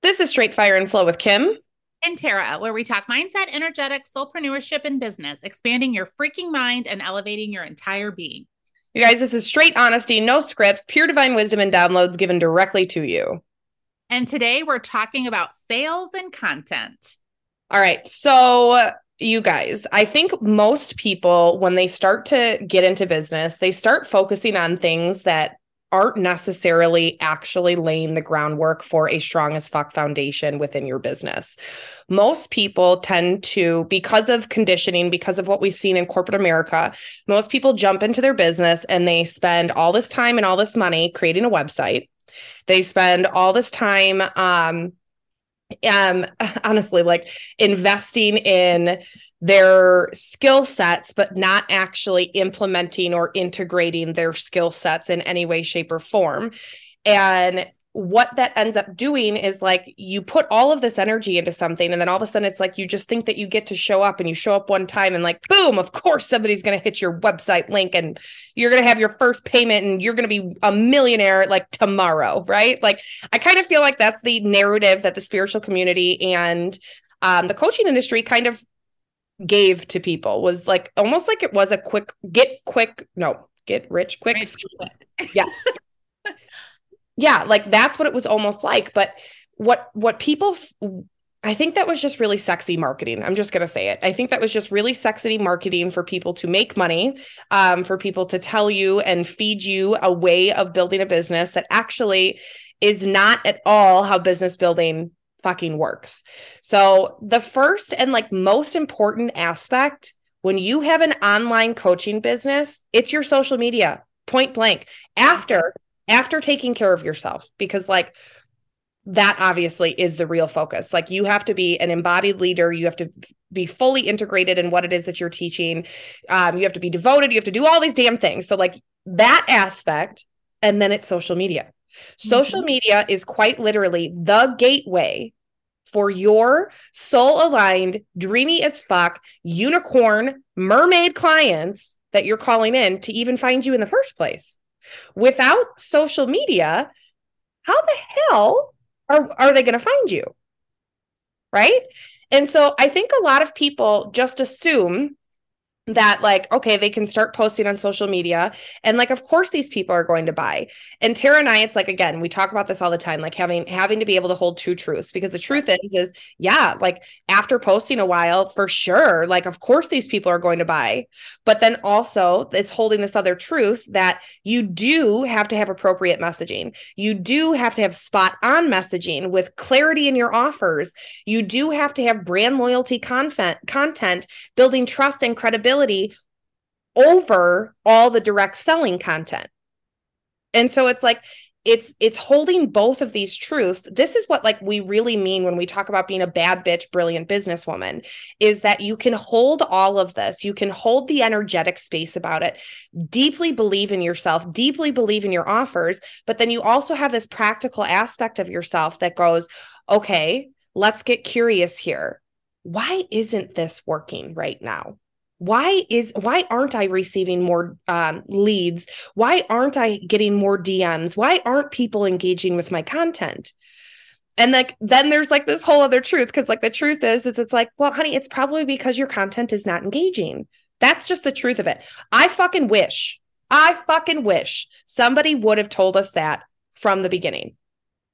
This is Straight Fire and Flow with Kim. and Tara, where we talk mindset, energetic, soulpreneurship, and business, expanding your freaking mind and elevating your entire being. You guys, this is straight honesty, no scripts, pure divine wisdom and downloads given directly to you. And today we're talking about sales and content. All right. So, you guys, I think most people, when they start to get into business, they start focusing on things that aren't necessarily actually laying the groundwork for a strong as fuck foundation within your business. Most people tend to, because of conditioning, because of what we've seen in corporate America, most people jump into their business and they spend all this time and all this money creating a website. They spend all this time um um honestly like investing in their skill sets but not actually implementing or integrating their skill sets in any way shape or form. And what that ends up doing is like you put all of this energy into something and then all of a sudden it's like you just think that you get to show up and you show up one time and like boom of course somebody's going to hit your website link and you're going to have your first payment and you're going to be a millionaire like tomorrow right like i kind of feel like that's the narrative that the spiritual community and um, the coaching industry kind of gave to people was like almost like it was a quick get quick no get rich quick Rich quick. yes yeah like that's what it was almost like but what what people f- i think that was just really sexy marketing i'm just going to say it. I think that was just really sexy marketing for people to make money um, for people to tell you and feed you a way of building a business that actually is not at all how business building fucking works. So the first and like most important aspect when you have an online coaching business it's your social media point blank. After after taking care of yourself because like that obviously is the real focus. Like you have to be an embodied leader. You have to be fully integrated in what it is that you're teaching. Um, you have to be devoted. You have to do all these damn things. So like that aspect and then it's social media. Social Mhm. media is quite literally the gateway for your soul aligned dreamy as fuck unicorn mermaid clients that you're calling in to even find you in the first place without social media, how the hell are, are they going to find you? Right. And so I think a lot of people just assume that like okay they can start posting on social media and like of course these people are going to buy. And tara and i it's like again we talk about this all the time like having having to be able to hold two truths because the truth is is yeah like after posting a while for sure like of course these people are going to buy. But then also it's holding this other truth that you do have to have appropriate messaging. You do have to have spot on messaging with clarity in your offers. You do have to have brand loyalty content content building trust and credibility over all the direct selling content. And so it's like it's it's holding both of these truths. This is what like we really mean when we talk about being a bad bitch brilliant businesswoman is that you can hold all of this. You can hold the energetic space about it. Deeply believe in yourself, deeply believe in your offers, but then you also have this practical aspect of yourself that goes, "Okay, let's get curious here. Why isn't this working right now?" Why is why aren't i receiving more um, leads? Why aren't i getting more dms why aren't people engaging with my content? And like then there's like this whole other truth because like the truth is is it's like well honey it's probably because your content is not engaging. That's just the truth of it. I fucking wish i fucking wish somebody would have told us that from the beginning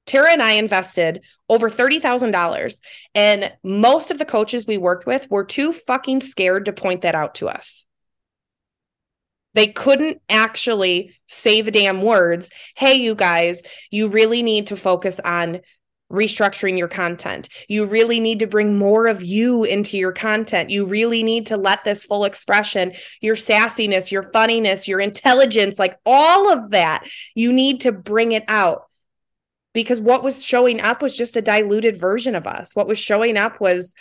Tara and I invested over $30,000 and most of the coaches we worked with were too fucking scared to point that out to us. They couldn't actually say the damn words, "Hey you guys, you really need to focus on restructuring your content. You really need to bring more of you into your content. You really need to let this full expression, your sassiness, your funniness, your intelligence, like all of that, you need to bring it out because what was showing up was just a diluted version of us. What was showing up was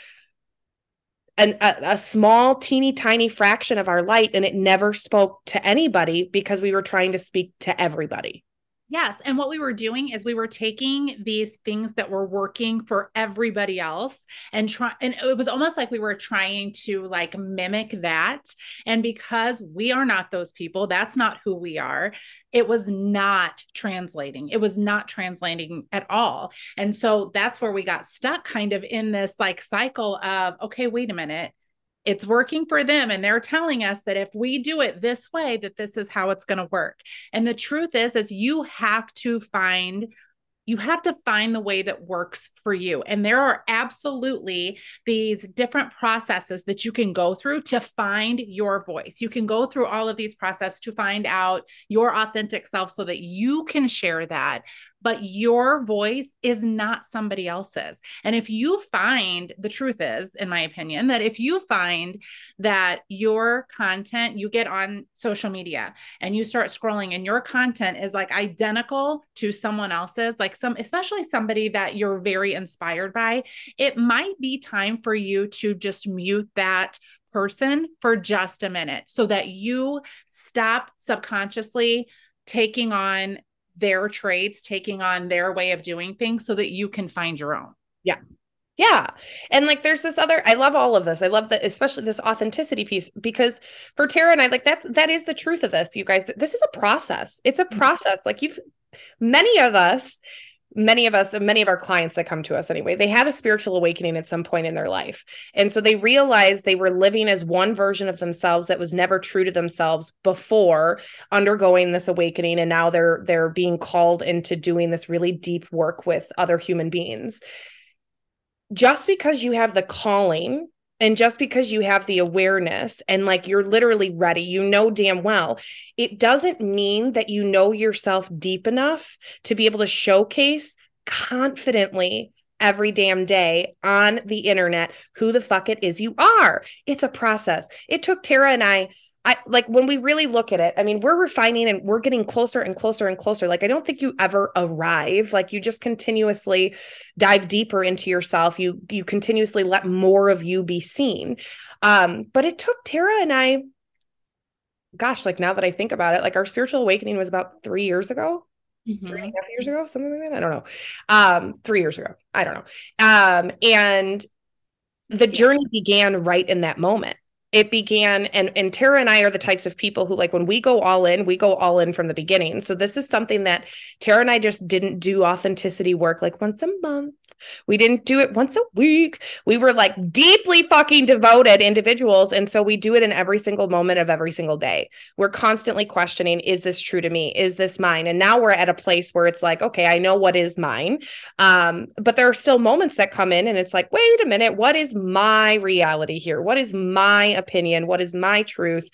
an, a, a small, teeny tiny fraction of our light, and it never spoke to anybody because we were trying to speak to everybody. Yes. And what we were doing is we were taking these things that were working for everybody else and try and it was almost like we were trying to like mimic that. And because we are not those people, that's not who we are. It was not translating. It was not translating at all. And so that's where we got stuck kind of in this like cycle of, okay, wait a minute it's working for them and they're telling us that if we do it this way that this is how it's going to work and the truth is is you have to find you have to find the way that works for you. And there are absolutely these different processes that you can go through to find your voice. You can go through all of these processes to find out your authentic self so that you can share that but your voice is not somebody else's. And if you find the truth is, in my opinion, that if you find that your content, you get on social media and you start scrolling and your content is like identical to someone else's, like some, especially somebody that you're very inspired by, it might be time for you to just mute that person for just a minute so that you stop subconsciously taking on their trades, taking on their way of doing things so that you can find your own. Yeah. Yeah. And like there's this other I love all of this. I love that especially this authenticity piece because for Tara and I like that that is the truth of this. You guys, this is a process. It's a mm-hmm. process. Like you've many of us many of us many of our clients that come to us anyway they had a spiritual awakening at some point in their life. And so they realized they were living as one version of themselves that was never true to themselves before undergoing this awakening. And now they're they're being called into doing this really deep work with other human beings. Just because you have the calling and just because you have the awareness and like you're literally ready, you know damn well, it doesn't mean that you know yourself deep enough to be able to showcase confidently every damn day on the internet who the fuck it is you are. It's a process. It took Tara and I I like when we really look at it, I mean, we're refining and we're getting closer and closer and closer. Like, I don't think you ever arrive. Like, you just continuously dive deeper into yourself. You you continuously let more of you be seen. Um, but it took Tara and I, gosh, like now that I think about it, like our spiritual awakening was about three years ago. Mm-hmm. Three and a half years ago, something like that. I don't know. Um, three years ago. I don't know. Um, and the journey began right in that moment it began and and Tara and I are the types of people who like when we go all in, we go all in from the beginning. So this is something that Tara and I just didn't do authenticity work like once a month we didn't do it once a week. We were like deeply fucking devoted individuals. And so we do it in every single moment of every single day. We're constantly questioning is this true to me? Is this mine? And now we're at a place where it's like, okay, I know what is mine. Um, but there are still moments that come in and it's like, wait a minute, what is my reality here? What is my opinion? What is my truth?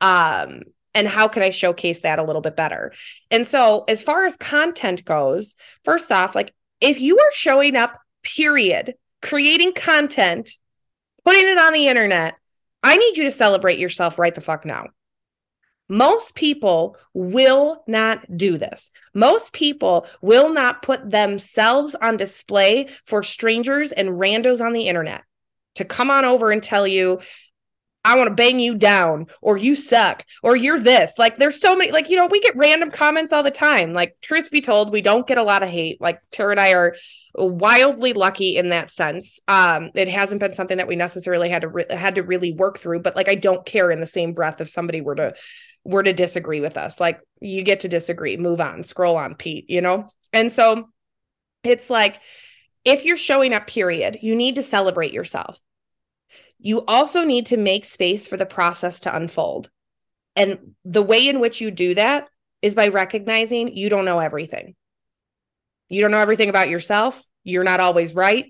Um, and how can I showcase that a little bit better? And so, as far as content goes, first off, like if you are showing up, period, creating content, putting it on the internet, I need you to celebrate yourself right the fuck now. Most people will not do this. Most people will not put themselves on display for strangers and randos on the internet to come on over and tell you, I want to bang you down, or you suck, or you're this. Like, there's so many, like, you know, we get random comments all the time. Like, truth be told, we don't get a lot of hate. Like, Tara and I are wildly lucky in that sense. Um, it hasn't been something that we necessarily had to re- had to really work through, but like, I don't care in the same breath if somebody were to were to disagree with us. Like, you get to disagree, move on, scroll on, Pete, you know? And so it's like, if you're showing up, period, you need to celebrate yourself you also need to make space for the process to unfold. And the way in which you do that is by recognizing you don't know everything. You don't know everything about yourself. You're not always right.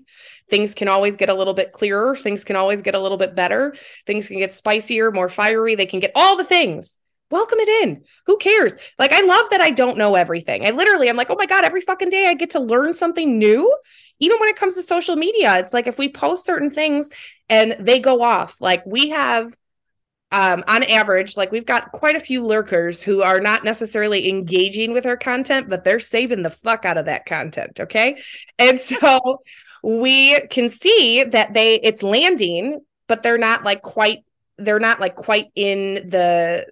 Things can always get a little bit clearer. Things can always get a little bit better. Things can get spicier, more fiery. They can get all the things. Welcome it in. Who cares? Like, I love that I don't know everything. I literally, I'm like, oh my God, every fucking day I get to learn something new even when it comes to social media, it's like if we post certain things and they go off, like we have um, on average, like we've got quite a few lurkers who are not necessarily engaging with our content, but they're saving the fuck out of that content. Okay. And so we can see that they it's landing, but they're not like quite, they're not like quite in the,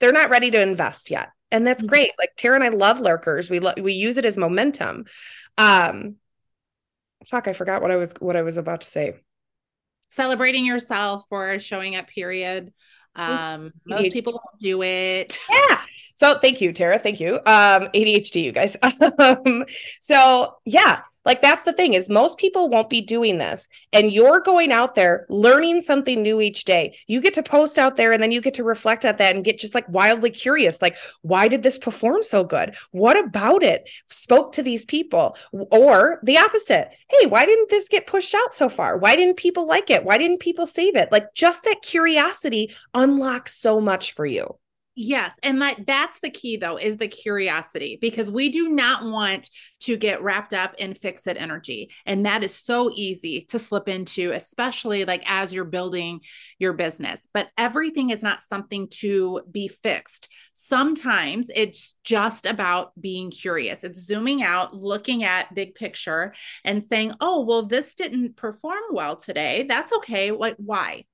they're not ready to invest yet and that's mm-hmm. great. Like Tara and I love lurkers. We lo- we use it as momentum. Um, fuck, I forgot what I was what I was about to say. Celebrating yourself for showing up. Period. Um, most people don't do it. Yeah. So thank you, Tara. Thank you. Um, ADHD, you guys. um, so yeah, like that's the thing is most people won't be doing this. And you're going out there learning something new each day. You get to post out there and then you get to reflect at that and get just like wildly curious. Like, why did this perform so good? What about it spoke to these people? Or the opposite. Hey, why didn't this get pushed out so far? Why didn't people like it? Why didn't people save it? Like just that curiosity unlocks so much for you. Yes, and that that's the key though is the curiosity because we do not want to get wrapped up in fix it energy. And that is so easy to slip into especially like as you're building your business. But everything is not something to be fixed. Sometimes it's just about being curious. It's zooming out, looking at big picture and saying, "Oh, well this didn't perform well today. That's okay. What why?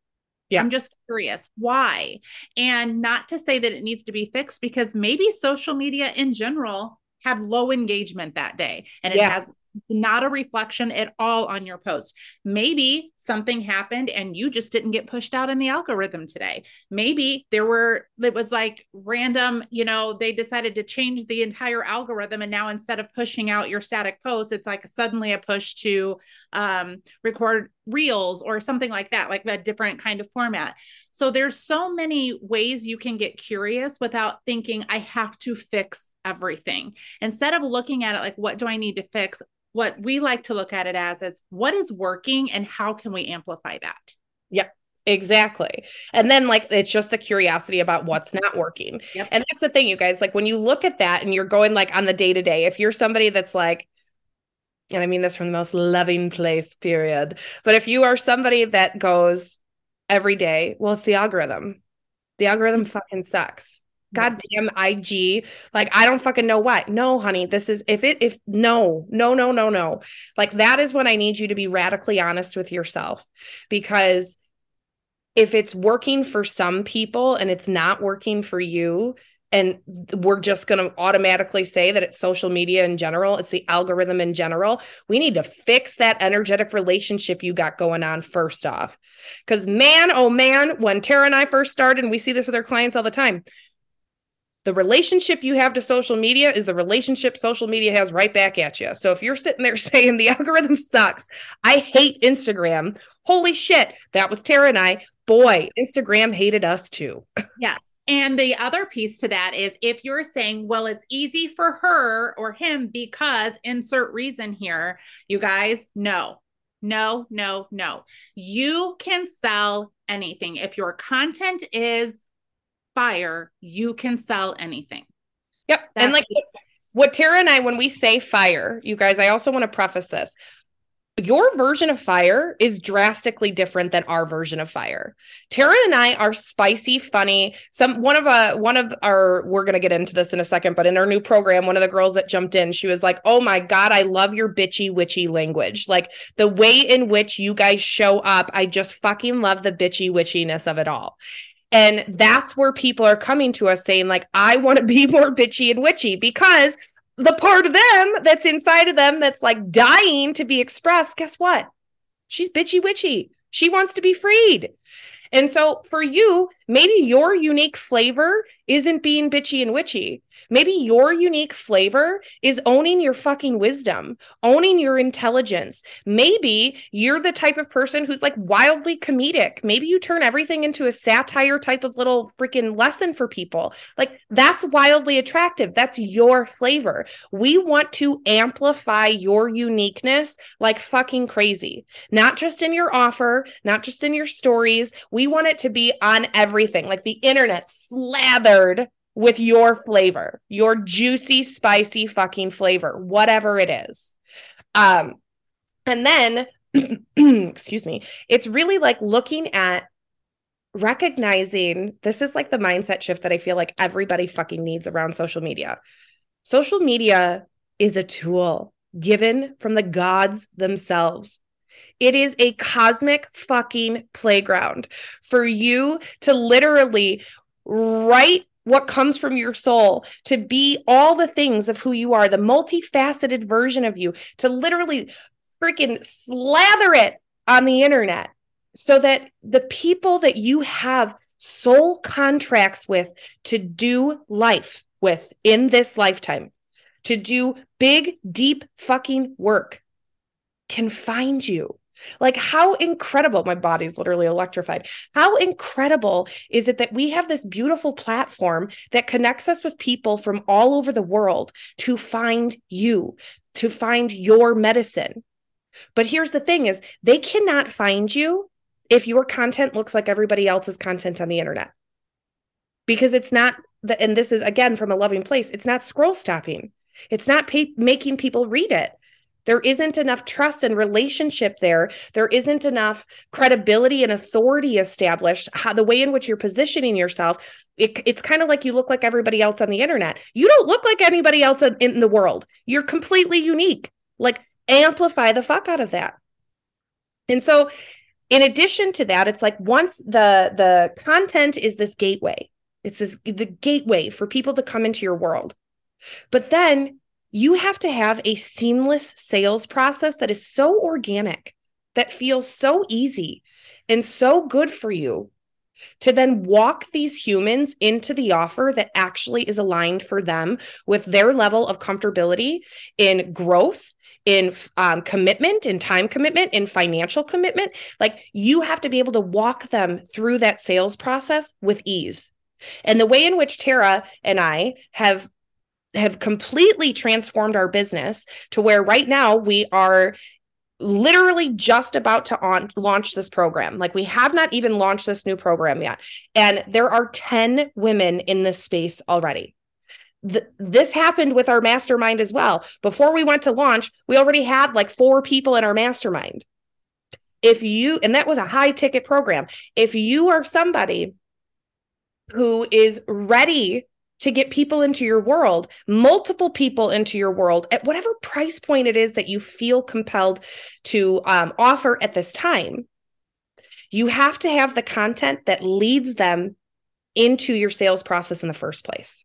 Yeah. I'm just curious why. And not to say that it needs to be fixed because maybe social media in general had low engagement that day and it yeah. has not a reflection at all on your post. Maybe something happened and you just didn't get pushed out in the algorithm today. Maybe there were, it was like random, you know, they decided to change the entire algorithm. And now instead of pushing out your static post, it's like suddenly a push to um, record reels or something like that, like a different kind of format. So there's so many ways you can get curious without thinking, I have to fix everything. Instead of looking at it like, what do I need to fix? what we like to look at it as is what is working and how can we amplify that yeah exactly and then like it's just the curiosity about what's mm-hmm. not working yep. and that's the thing you guys like when you look at that and you're going like on the day to day if you're somebody that's like and i mean this from the most loving place period but if you are somebody that goes every day well it's the algorithm the algorithm mm-hmm. fucking sucks goddamn IG. Like, I don't fucking know what. No, honey, this is if it, if no, no, no, no, no. Like, that is when I need you to be radically honest with yourself because if it's working for some people and it's not working for you, and we're just going to automatically say that it's social media in general, it's the algorithm in general. We need to fix that energetic relationship you got going on first off. Because, man, oh man, when Tara and I first started, and we see this with our clients all the time, the relationship you have to social media is the relationship social media has right back at you. So if you're sitting there saying the algorithm sucks, I hate Instagram. Holy shit, that was Tara and I. Boy, Instagram hated us too. Yeah. And the other piece to that is if you're saying, well, it's easy for her or him because insert reason here, you guys, no, no, no, no. You can sell anything. If your content is fire, you can sell anything. Yep. That's and like what Tara and I, when we say fire, you guys, I also want to preface this. Your version of fire is drastically different than our version of fire. Tara and I are spicy, funny. Some one of a uh, one of our we're gonna get into this in a second, but in our new program, one of the girls that jumped in, she was like, "Oh my god, I love your bitchy witchy language. Like the way in which you guys show up, I just fucking love the bitchy witchiness of it all." And that's where people are coming to us saying, like, I want to be more bitchy and witchy because the part of them that's inside of them that's like dying to be expressed, guess what? She's bitchy witchy. She wants to be freed. And so for you, maybe your unique flavor isn't being bitchy and witchy. Maybe your unique flavor is owning your fucking wisdom, owning your intelligence. Maybe you're the type of person who's like wildly comedic. Maybe you turn everything into a satire type of little freaking lesson for people. Like that's wildly attractive. That's your flavor. We want to amplify your uniqueness like fucking crazy, not just in your offer, not just in your stories. We want it to be on everything, like the internet with your flavor, your juicy, spicy fucking flavor, whatever it is. Um, and then, excuse me, it's really like looking at recognizing this is like the mindset shift that I feel like everybody fucking needs around social media. Social media is a tool given from the gods themselves. It is a cosmic fucking playground for you to literally write what comes from your soul, to be all the things of who you are, the multifaceted version of you, to literally freaking slather it on the internet so that the people that you have soul contracts with to do life with in this lifetime, to do big, deep fucking work can find you. Like, how incredible, my body's literally electrified. How incredible is it that we have this beautiful platform that connects us with people from all over the world to find you, to find your medicine? But here's the thing is they cannot find you if your content looks like everybody else's content on the internet. Because it's not the, and this is again from a loving place, it's not scroll stopping. It's not making people read it. There isn't enough trust and relationship there. There isn't enough credibility and authority established. How the way in which you're positioning yourself, it, it's kind of like you look like everybody else on the internet. You don't look like anybody else in, in the world. You're completely unique. Like amplify the fuck out of that. And so, in addition to that, it's like once the the content is this gateway. It's this the gateway for people to come into your world. But then you have to have a seamless sales process that is so organic, that feels so easy and so good for you to then walk these humans into the offer that actually is aligned for them with their level of comfortability in growth in um, commitment in time commitment in financial commitment. Like you have to be able to walk them through that sales process with ease. And the way in which tara and i have have completely transformed our business to where right now we are literally just about to on, launch this program. Like we have not even launched this new program yet. And there are 10 women in this space already. Th- this happened with our mastermind as well. Before we went to launch, we already had like four people in our mastermind. If you, and that was a high ticket program, if you are somebody who is ready to get people into your world, multiple people into your world at whatever price point it is that you feel compelled to um, offer at this time. You have to have the content that leads them into your sales process in the first place.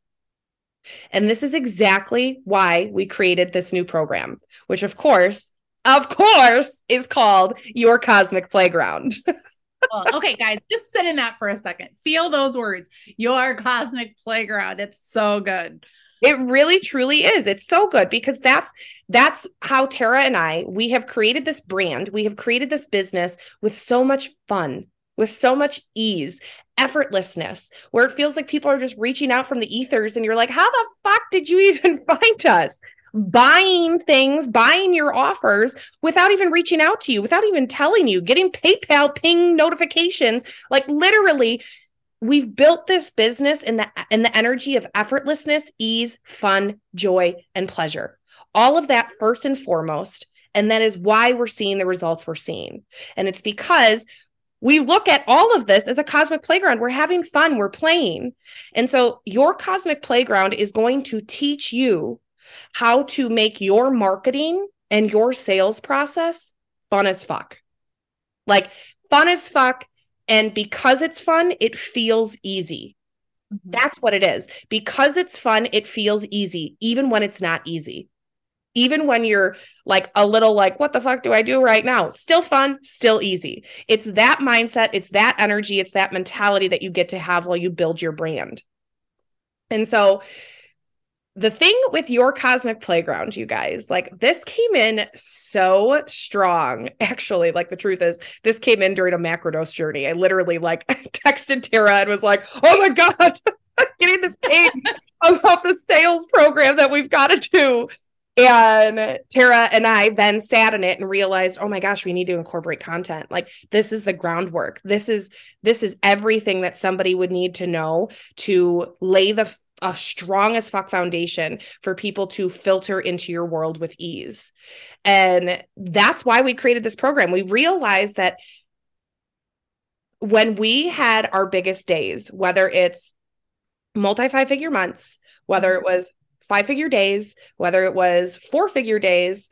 And this is exactly why we created this new program, which, of course, of course, is called Your Cosmic Playground. okay, guys, just sit in that for a second. Feel those words. Your cosmic playground. It's so good. It really truly is. It's so good because that's that's how Tara and I we have created this brand. We have created this business with so much fun, with so much ease, effortlessness, where it feels like people are just reaching out from the ethers and you're like, "How the fuck did you even find us?" Buying things, buying your offers without even reaching out to you, without even telling you, getting PayPal ping notifications. Like literally, we've built this business in the in the energy of effortlessness, ease, fun, joy, and pleasure. All of that first and foremost. And that is why we're seeing the results we're seeing. And it's because we look at all of this as a cosmic playground. We're having fun, we're playing. And so, your cosmic playground is going to teach you how to make your marketing and your sales process fun as fuck. Like fun as fuck. And because it's fun, it feels easy. Mm-hmm. That's what it is. Because it's fun, it feels easy, even when it's not easy. Even when you're like a little like, what the fuck do I do right now? Still fun, still easy. It's that mindset, it's that energy, it's that mentality that you get to have while you build your brand. And so the thing with your cosmic playground, you guys, like this came in so strong. Actually, like the truth is, this came in during a macrodose journey. I literally like texted Tara and was like, "Oh my god, getting this page about the sales program that we've got to do." And Tara and I then sat in it and realized, oh my gosh, we need to incorporate content. Like this is the groundwork. This is this is everything that somebody would need to know to lay the a strong as fuck foundation for people to filter into your world with ease. And that's why we created this program. We realized that when we had our biggest days, whether it's multi five figure months, whether it mm-hmm. was five figure days, whether it was four figure days,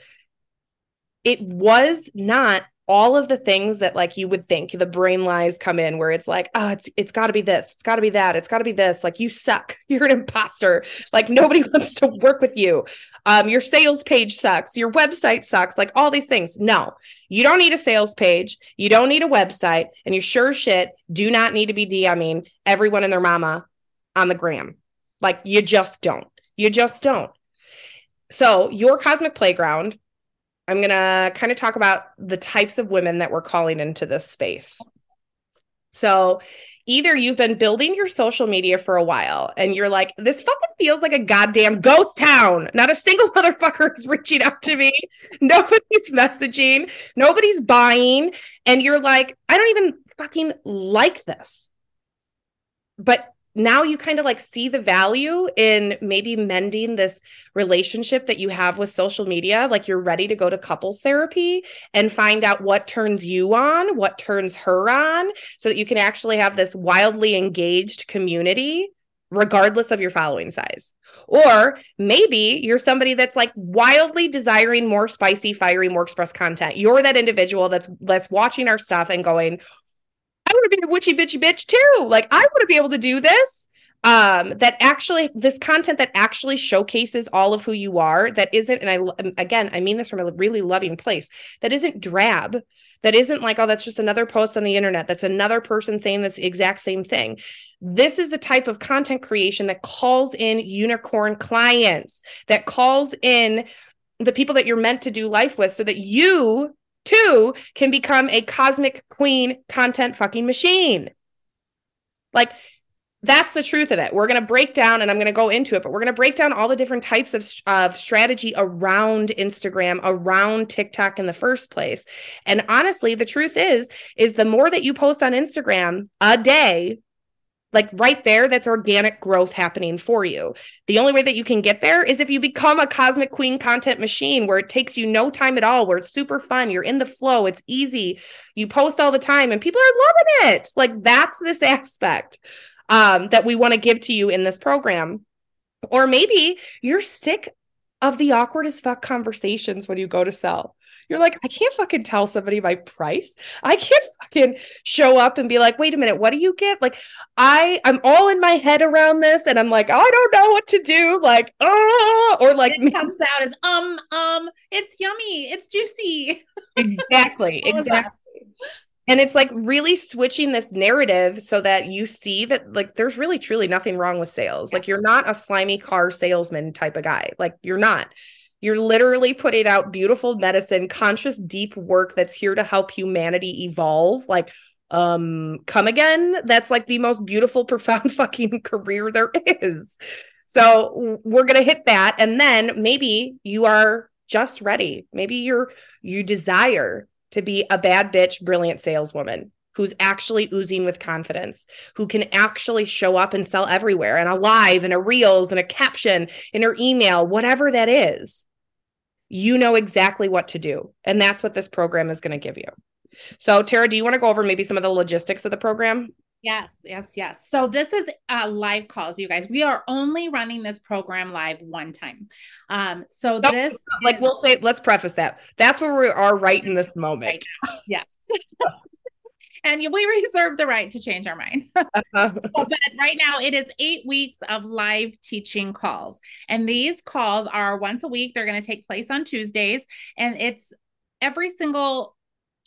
it was not all of the things that like you would think the brain lies come in where it's like oh it's it's got to be this it's got to be that it's got to be this. Like you suck. You're an imposter. Like nobody wants to work with you. Um your sales page sucks. Your website sucks. Like all these things. No. You don't need a sales page. You don't need a website. And you sure shit do not need to be DMing everyone and their mama on the gram. Like you just don't. You just don't. So your cosmic playground I'm going to kind of talk about the types of women that we're calling into this space. So, either you've been building your social media for a while and you're like, this fucking feels like a goddamn ghost town. Not a single motherfucker is reaching out to me. Nobody's messaging, nobody's buying. And you're like, I don't even fucking like this. But now you kind of like see the value in maybe mending this relationship that you have with social media like you're ready to go to couples therapy and find out what turns you on what turns her on so that you can actually have this wildly engaged community regardless of your following size. Or maybe you're somebody that's like wildly desiring more spicy, fiery, more express content. You're that individual that's that's watching our stuff and going, I want to be a witchy bitchy bitch too. Like I want to be able to do this. Um, that actually this content that actually showcases all of who you are that isn't and I again I mean this from a really loving place that isn't drab that isn't like oh that's just another post on the internet that's another person saying this exact same thing this is the type of content creation that calls in unicorn clients that calls in the people that you're meant to do life with so that you Two can become a cosmic queen content fucking machine. Like, that's the truth of it. We're going to break down, and I'm going to go into it, but we're going to break down all the different types of, of strategy around Instagram, around TikTok in the first place. And honestly, the truth is, is the more that you post on Instagram a day, like right there that's organic growth happening for you. The only way that you can get there is if you become a cosmic queen content machine where it takes you no time at all where it's super fun you're in the flow it's easy you post all the time and people are loving it. Like that's this aspect um, that we want to give to you in this program. Or maybe you're sick of the awkward as fuck conversations when you go to sell. You're like, I can't fucking tell somebody my price. I can't fucking show up and be like, wait a minute, what do you get? Like, I I'm all in my head around this, and I'm like, I don't know what to do. Like, oh, or like it comes out as um um, it's yummy, it's juicy. Exactly, exactly and it's like really switching this narrative so that you see that like there's really truly nothing wrong with sales like you're not a slimy car salesman type of guy like you're not you're literally putting out beautiful medicine conscious deep work that's here to help humanity evolve. Like um come again? That's like the most beautiful profound fucking career there is. So we're going to hit that and then maybe you are just ready. Maybe you're you desire to be a bad bitch, brilliant saleswoman who's actually oozing with confidence, who can actually show up and sell everywhere and a live and a reels and a caption in her email, whatever that is. You know exactly what to do. And that's what this program is going to give you. So, Tara, do you want to go over maybe some of the logistics of the program? Yes, yes, yes. So this is uh, live calls, you guys. We are only running this program live one time. Um, so no, this like is- we'll say, let's preface that. That's where we are right in this moment. Right yes. and we reserve the right to change our mind. uh-huh. so, but right now, it is eight weeks of live teaching calls, and these calls are once a week. They're going to take place on Tuesdays, and it's every single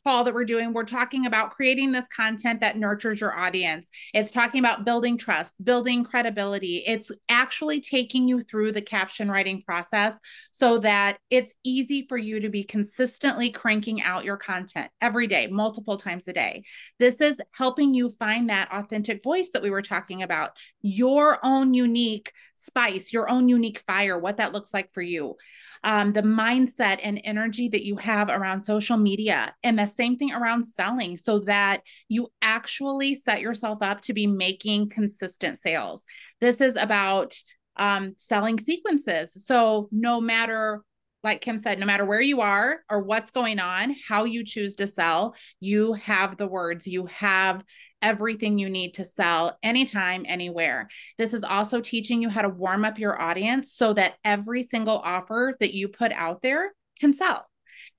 call that we're doing, we're talking about creating this content that nurtures your audience. It's talking about building trust, building credibility. It's actually taking you through the caption writing process so that it's easy for you to be consistently cranking out your content every day, multiple times a day. This is helping you find that authentic voice that we were talking about, your own unique spice, your own unique fire, what that looks like for you um, the mindset and energy that you have around social media, and the same thing around selling, so that you actually set yourself up to be making consistent sales. This is about um, selling sequences. So, no matter like Kim said, no matter where you are or what's going on, how you choose to sell, you have the words, you have everything you need to sell anytime, anywhere. This is also teaching you how to warm up your audience so that every single offer that you put out there can sell.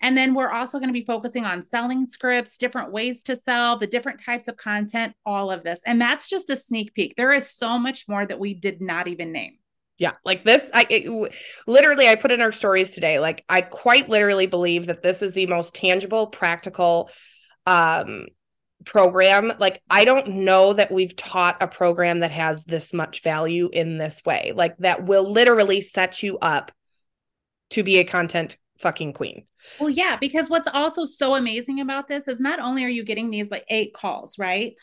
And then we're also going to be focusing on selling scripts, different ways to sell, the different types of content, all of this. And that's just a sneak peek. There is so much more that we did not even name. Yeah, like this, I it, literally I put in our stories today. Like I quite literally believe that this is the most tangible, practical um program. Like I don't know that we've taught a program that has this much value in this way. Like that will literally set you up to be a content fucking queen. Well, yeah, because what's also so amazing about this is not only are you getting these like eight calls, right?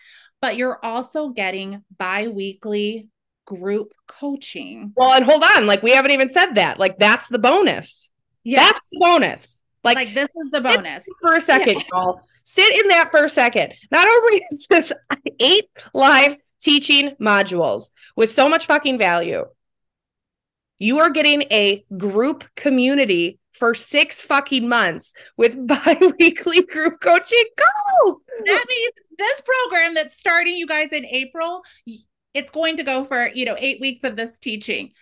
But you're also getting bi-weekly group coaching. Well, and hold on, like we haven't even said that. Like that's the bonus. Yes. That's the bonus. Like, like this is the bonus. For a second, yeah. y'all. Sit in that for a second. Not only is this eight live teaching modules with so much fucking value, you are getting a group community for six fucking months with bi-weekly group coaching. Go! That means this program that's starting you guys in April, it's going to go for, you know, eight weeks of this teaching.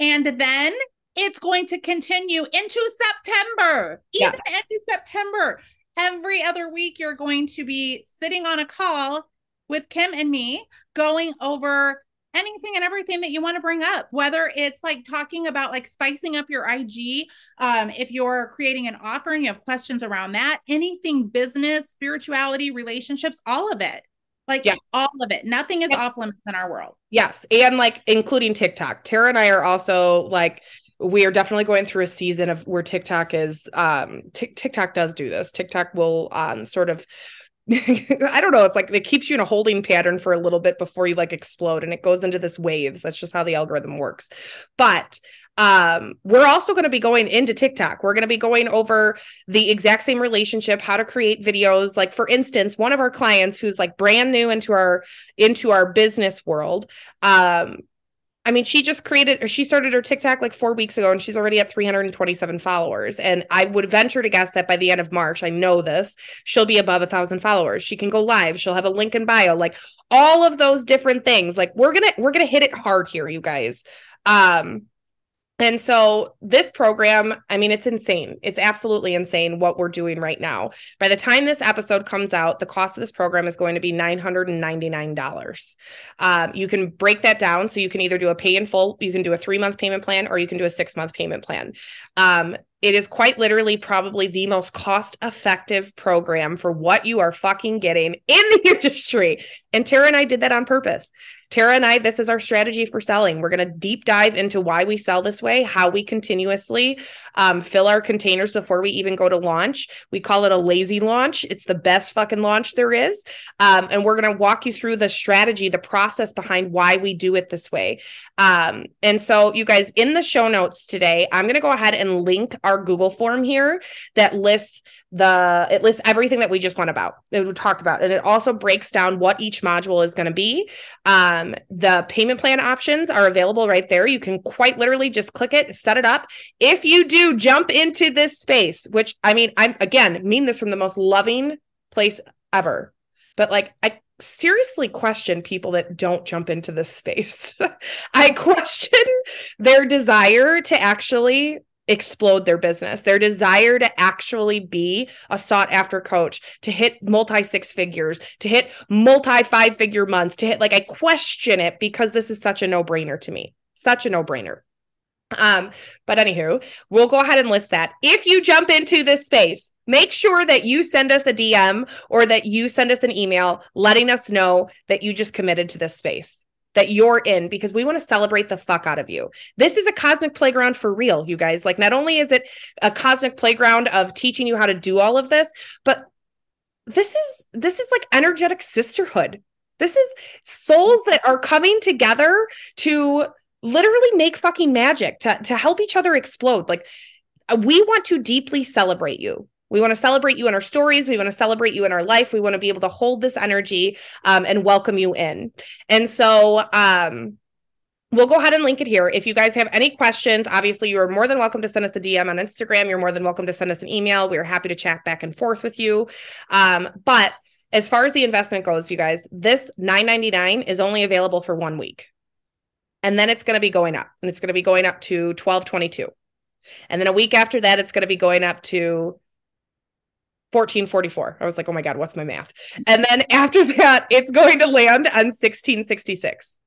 And then it's going to continue into September, even yeah. into September. Every other week, you're going to be sitting on a call with Kim and me going over anything and everything that you want to bring up whether it's like talking about like spicing up your ig um, if you're creating an offer and you have questions around that anything business spirituality relationships all of it like yeah. all of it. Nothing is yeah. off limits in our world. Yes. And like including TikTok. Tara and I are also like we are definitely going through a season of where TikTok is um t- TikTok does do this. TikTok will um sort of I don't know. It's like it keeps you in a holding pattern for a little bit before you like explode and it goes into this waves. That's just how the algorithm works. But um, we're also going to be going into TikTok. We're going to be going over the exact same relationship, how to create videos. Like for instance, one of our clients who's like brand new into our into our business world, um, I mean, she just created or she started her TikTok like four weeks ago and she's already at 327 followers. And I would venture to guess that by the end of March, I know this, she'll be above a thousand followers. She can go live. She'll have a link in bio, like all of those different things. Like we're gonna, we're gonna hit it hard here, you guys. Um, and so this program, I mean, it's insane. It's absolutely insane what we're doing right now. By the time this episode comes out, the cost of this program is going to be $999. Um, you can break that down. So you can either do a pay in full, you can do a three month payment plan, or you can do a six month payment plan. Um, it is quite literally probably the most cost effective program for what you are fucking getting in the industry. And Tara and I did that on purpose. Tara and I, this is our strategy for selling. We're going to deep dive into why we sell this way, how we continuously um, fill our containers before we even go to launch. We call it a lazy launch. It's the best fucking launch there is. Um, and we're going to walk you through the strategy, the process behind why we do it this way. Um, and so, you guys, in the show notes today, I'm going to go ahead and link our Google form here that lists the it lists everything that we just went about that we talked about. And it also breaks down what each module is going to be. Um, the payment plan options are available right there. You can quite literally just click it set it up. If you do jump into this space which i mean i'm again mean this from the most loving place ever but like i seriously question people that don't jump into this space. I question their desire to actually explode their business, their desire to actually be a sought after coach, to hit multi six figures, to hit multi five figure months, to hit like I question it because this is such a no brainer to me, such a no brainer. Um, but anywho, we'll go ahead and list that. If you jump into this space, make sure that you send us a DM or that you send us an email letting us know that you just committed to this space that you're in because we want to celebrate the fuck out of you. This is a cosmic playground for real, you guys. Like, not only is it a cosmic playground of teaching you how to do all of this, but this is this is like energetic sisterhood. This is souls that are coming together to literally make fucking magic to to help each other explode. Like we want to deeply celebrate you. We want to celebrate you in our stories. We want to celebrate you in our life. We want to be able to hold this energy um, and welcome you in. And so, um, We'll go ahead and link it here. If you guys have any questions, obviously you are more than welcome to send us a DM on Instagram. You're more than welcome to send us an email. We are happy to chat back and forth with you. Um, but as far as the investment goes, you guys, this 9.99 is only available for one week. And then it's going to be going up and it's going to be going up to 12.22. And then a week after that, it's going to be going up to 1444. I was like, oh my God, what's my math? And then after that, it's going to land on 1666.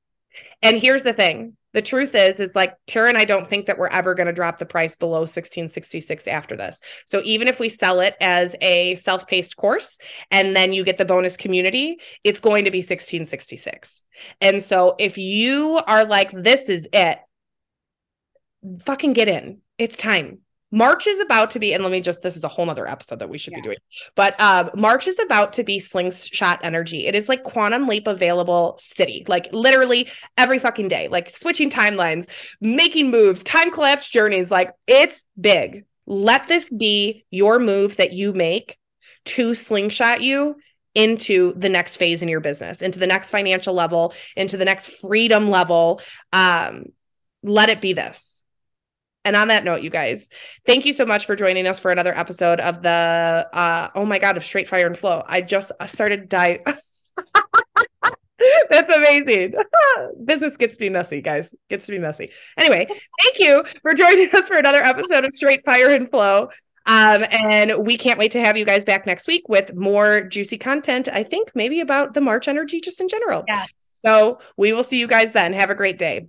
And here's the thing the truth is is like Tara and I don't think that we're ever going to drop the price below 1666 after this. So even if we sell it as a self-paced course and then you get the bonus community, it's going to be 1666. And so if you are like this is it, fucking get in. It's time. March is about to be, and let me just, this is a whole nother episode that we should yeah. be doing. But um, March is about to be slingshot energy. It is like quantum leap available city, like literally every fucking day, like switching timelines, making moves, time collapse journeys. Like it's big. Let this be your move that you make to slingshot you into the next phase in your business, into the next financial level, into the next freedom level. Um, let it be this and on that note, you guys, thank you so much for joining us for another episode of the uh oh my god of Straight Fire and Flow. I just started die. That's amazing. Business gets to be messy, guys. Gets to be messy. Anyway, thank you for joining us for another episode of Straight Fire and Flow. Um, and we can't wait to have you guys back next week with more juicy content. I think maybe about the March energy just in general. Yeah. So we will see you guys then. Have a great day.